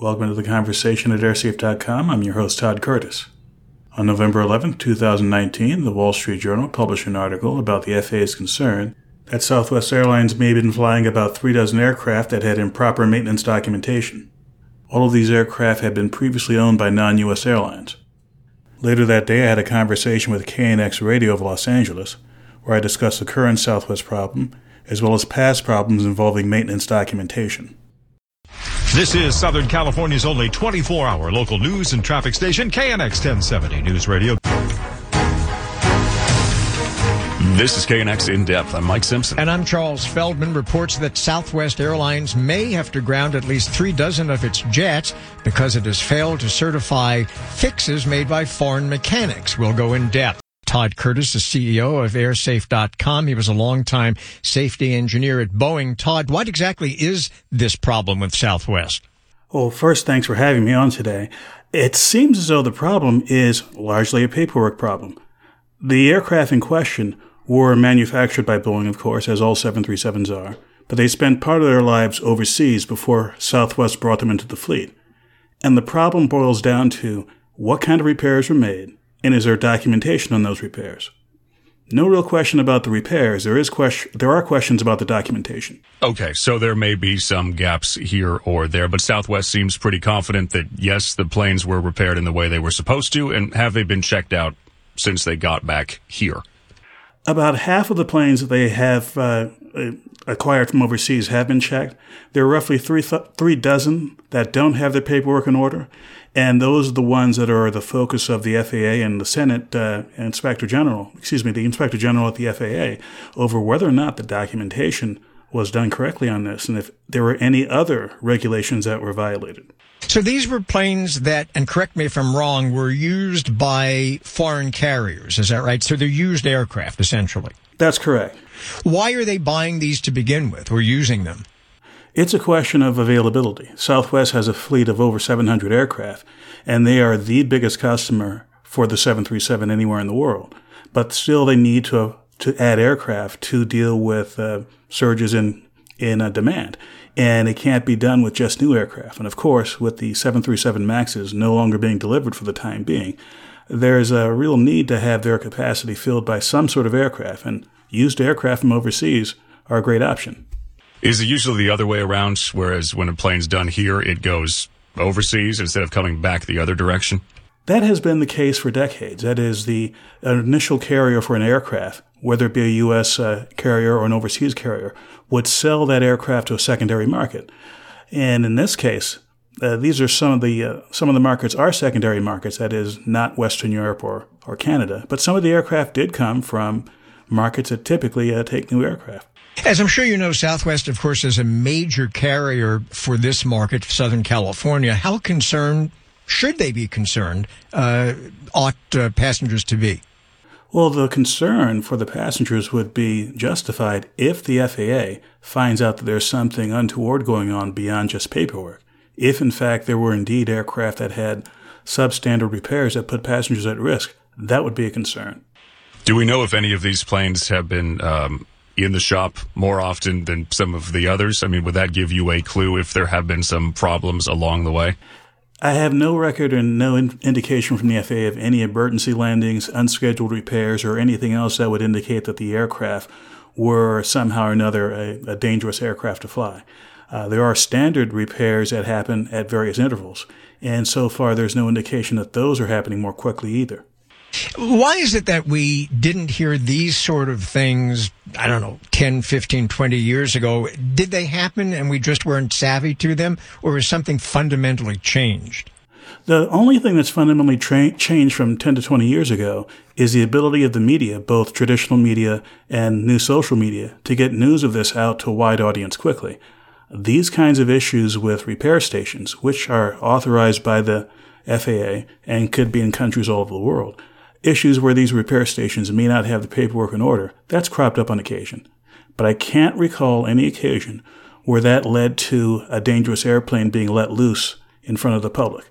Welcome to the conversation at airsafe.com. I'm your host, Todd Curtis. On November 11, 2019, the Wall Street Journal published an article about the FAA's concern that Southwest Airlines may have been flying about three dozen aircraft that had improper maintenance documentation. All of these aircraft had been previously owned by non U.S. airlines. Later that day, I had a conversation with KNX Radio of Los Angeles, where I discussed the current Southwest problem, as well as past problems involving maintenance documentation. This is Southern California's only 24 hour local news and traffic station, KNX 1070 News Radio. This is KNX In Depth. I'm Mike Simpson. And I'm Charles Feldman. Reports that Southwest Airlines may have to ground at least three dozen of its jets because it has failed to certify fixes made by foreign mechanics. We'll go in depth. Todd Curtis, the CEO of airsafe.com. He was a longtime safety engineer at Boeing. Todd, what exactly is this problem with Southwest? Well, first, thanks for having me on today. It seems as though the problem is largely a paperwork problem. The aircraft in question were manufactured by Boeing, of course, as all 737s are, but they spent part of their lives overseas before Southwest brought them into the fleet. And the problem boils down to what kind of repairs were made, and is there documentation on those repairs? No real question about the repairs. There is question. There are questions about the documentation. Okay, so there may be some gaps here or there, but Southwest seems pretty confident that yes, the planes were repaired in the way they were supposed to, and have they been checked out since they got back here? About half of the planes that they have uh, acquired from overseas have been checked. There are roughly three th- three dozen that don't have their paperwork in order, and those are the ones that are the focus of the FAA and the Senate uh, Inspector General, excuse me, the Inspector General at the FAA, over whether or not the documentation was done correctly on this, and if there were any other regulations that were violated. So these were planes that, and correct me if I'm wrong, were used by foreign carriers. Is that right? So they're used aircraft, essentially. That's correct. Why are they buying these to begin with or using them? It's a question of availability. Southwest has a fleet of over 700 aircraft, and they are the biggest customer for the 737 anywhere in the world. But still, they need to to add aircraft to deal with uh, surges in in uh, demand, and it can't be done with just new aircraft. And of course, with the 737 Maxes no longer being delivered for the time being, there's a real need to have their capacity filled by some sort of aircraft, and used aircraft from overseas are a great option. Is it usually the other way around? Whereas when a plane's done here, it goes overseas instead of coming back the other direction? That has been the case for decades. That is, the initial carrier for an aircraft, whether it be a U.S. Uh, carrier or an overseas carrier, would sell that aircraft to a secondary market. And in this case, uh, these are some of the uh, some of the markets are secondary markets. That is, not Western Europe or or Canada, but some of the aircraft did come from markets that typically uh, take new aircraft. As I'm sure you know, Southwest, of course, is a major carrier for this market, Southern California. How concerned should they be concerned? Uh, ought uh, passengers to be? Well, the concern for the passengers would be justified if the FAA finds out that there's something untoward going on beyond just paperwork. If, in fact, there were indeed aircraft that had substandard repairs that put passengers at risk, that would be a concern. Do we know if any of these planes have been um, in the shop more often than some of the others? I mean, would that give you a clue if there have been some problems along the way? I have no record and no in- indication from the FAA of any emergency landings, unscheduled repairs, or anything else that would indicate that the aircraft were somehow or another a, a dangerous aircraft to fly. Uh, there are standard repairs that happen at various intervals, and so far there's no indication that those are happening more quickly either. Why is it that we didn't hear these sort of things, I don't know, 10, 15, 20 years ago? Did they happen and we just weren't savvy to them, or has something fundamentally changed? The only thing that's fundamentally tra- changed from 10 to 20 years ago is the ability of the media, both traditional media and new social media, to get news of this out to a wide audience quickly. These kinds of issues with repair stations, which are authorized by the FAA and could be in countries all over the world, issues where these repair stations may not have the paperwork in order, that's cropped up on occasion. But I can't recall any occasion where that led to a dangerous airplane being let loose in front of the public.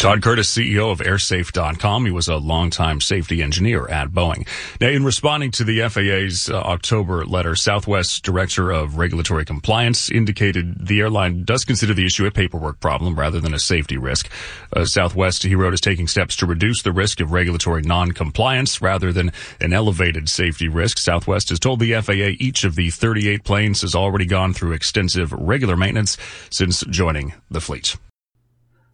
Todd Curtis, CEO of airsafe.com. He was a longtime safety engineer at Boeing. Now, in responding to the FAA's uh, October letter, Southwest's director of regulatory compliance indicated the airline does consider the issue a paperwork problem rather than a safety risk. Uh, Southwest, he wrote, is taking steps to reduce the risk of regulatory non-compliance rather than an elevated safety risk. Southwest has told the FAA each of the 38 planes has already gone through extensive regular maintenance since joining the fleet.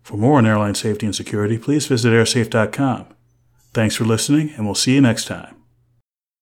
For more on airline safety and security, please visit airsafe.com. Thanks for listening, and we'll see you next time.